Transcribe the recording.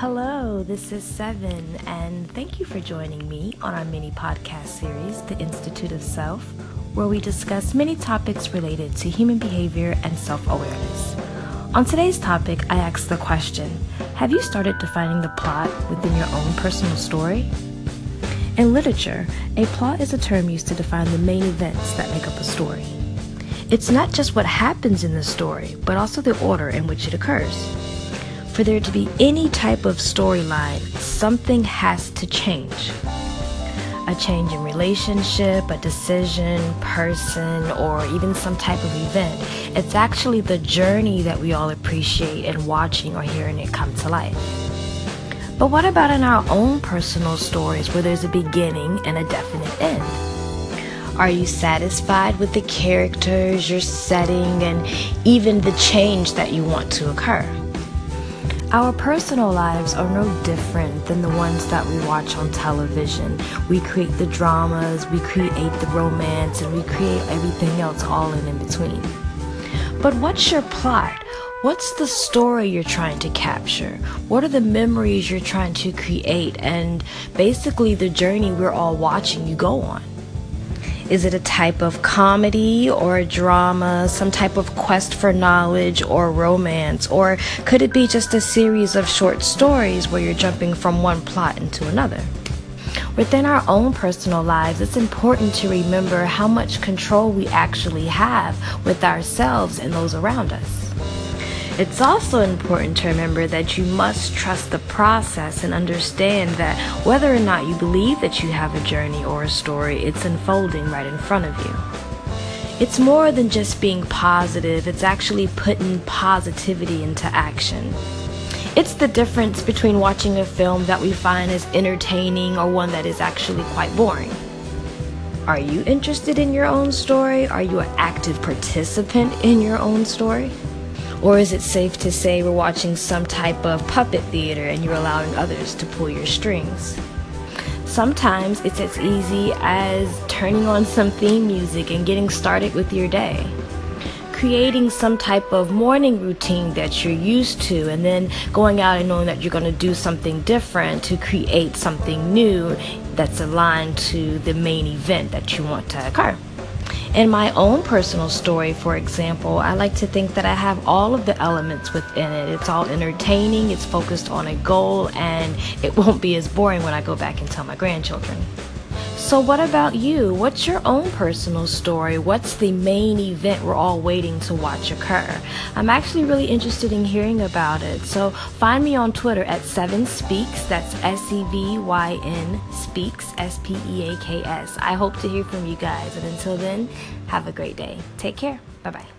Hello, this is Sevyn, and thank you for joining me on our mini podcast series, The Institute of Self, where we discuss many topics related to human behavior and self awareness. On today's topic, I ask the question Have you started defining the plot within your own personal story? In literature, a plot is a term used to define the main events that make up a story. It's not just what happens in the story, but also the order in which it occurs. For there to be any type of storyline, something has to change. A change in relationship, a decision, person, or even some type of event. It's actually the journey that we all appreciate in watching or hearing it come to life. But what about in our own personal stories where there's a beginning and a definite end? Are you satisfied with the characters, your setting, and even the change that you want to occur? Our personal lives are no different than the ones that we watch on television. We create the dramas, we create the romance, and we create everything else all in, in between. But what's your plot? What's the story you're trying to capture? What are the memories you're trying to create? And basically, the journey we're all watching you go on. Is it a type of comedy or a drama, some type of quest for knowledge or romance? Or could it be just a series of short stories where you're jumping from one plot into another? Within our own personal lives, it's important to remember how much control we actually have with ourselves and those around us. It's also important to remember that you must trust the process and understand that whether or not you believe that you have a journey or a story, it's unfolding right in front of you. It's more than just being positive, it's actually putting positivity into action. It's the difference between watching a film that we find as entertaining or one that is actually quite boring. Are you interested in your own story? Are you an active participant in your own story? Or is it safe to say we're watching some type of puppet theater and you're allowing others to pull your strings? Sometimes it's as easy as turning on some theme music and getting started with your day. Creating some type of morning routine that you're used to, and then going out and knowing that you're going to do something different to create something new that's aligned to the main event that you want to occur. In my own personal story, for example, I like to think that I have all of the elements within it. It's all entertaining, it's focused on a goal, and it won't be as boring when I go back and tell my grandchildren. So, what about you? What's your own personal story? What's the main event we're all waiting to watch occur? I'm actually really interested in hearing about it. So, find me on Twitter at Sevyn Speaks. That's S E V Y N Speaks, S P E A K S. I hope to hear from you guys. And until then, have a great day. Take care. Bye bye.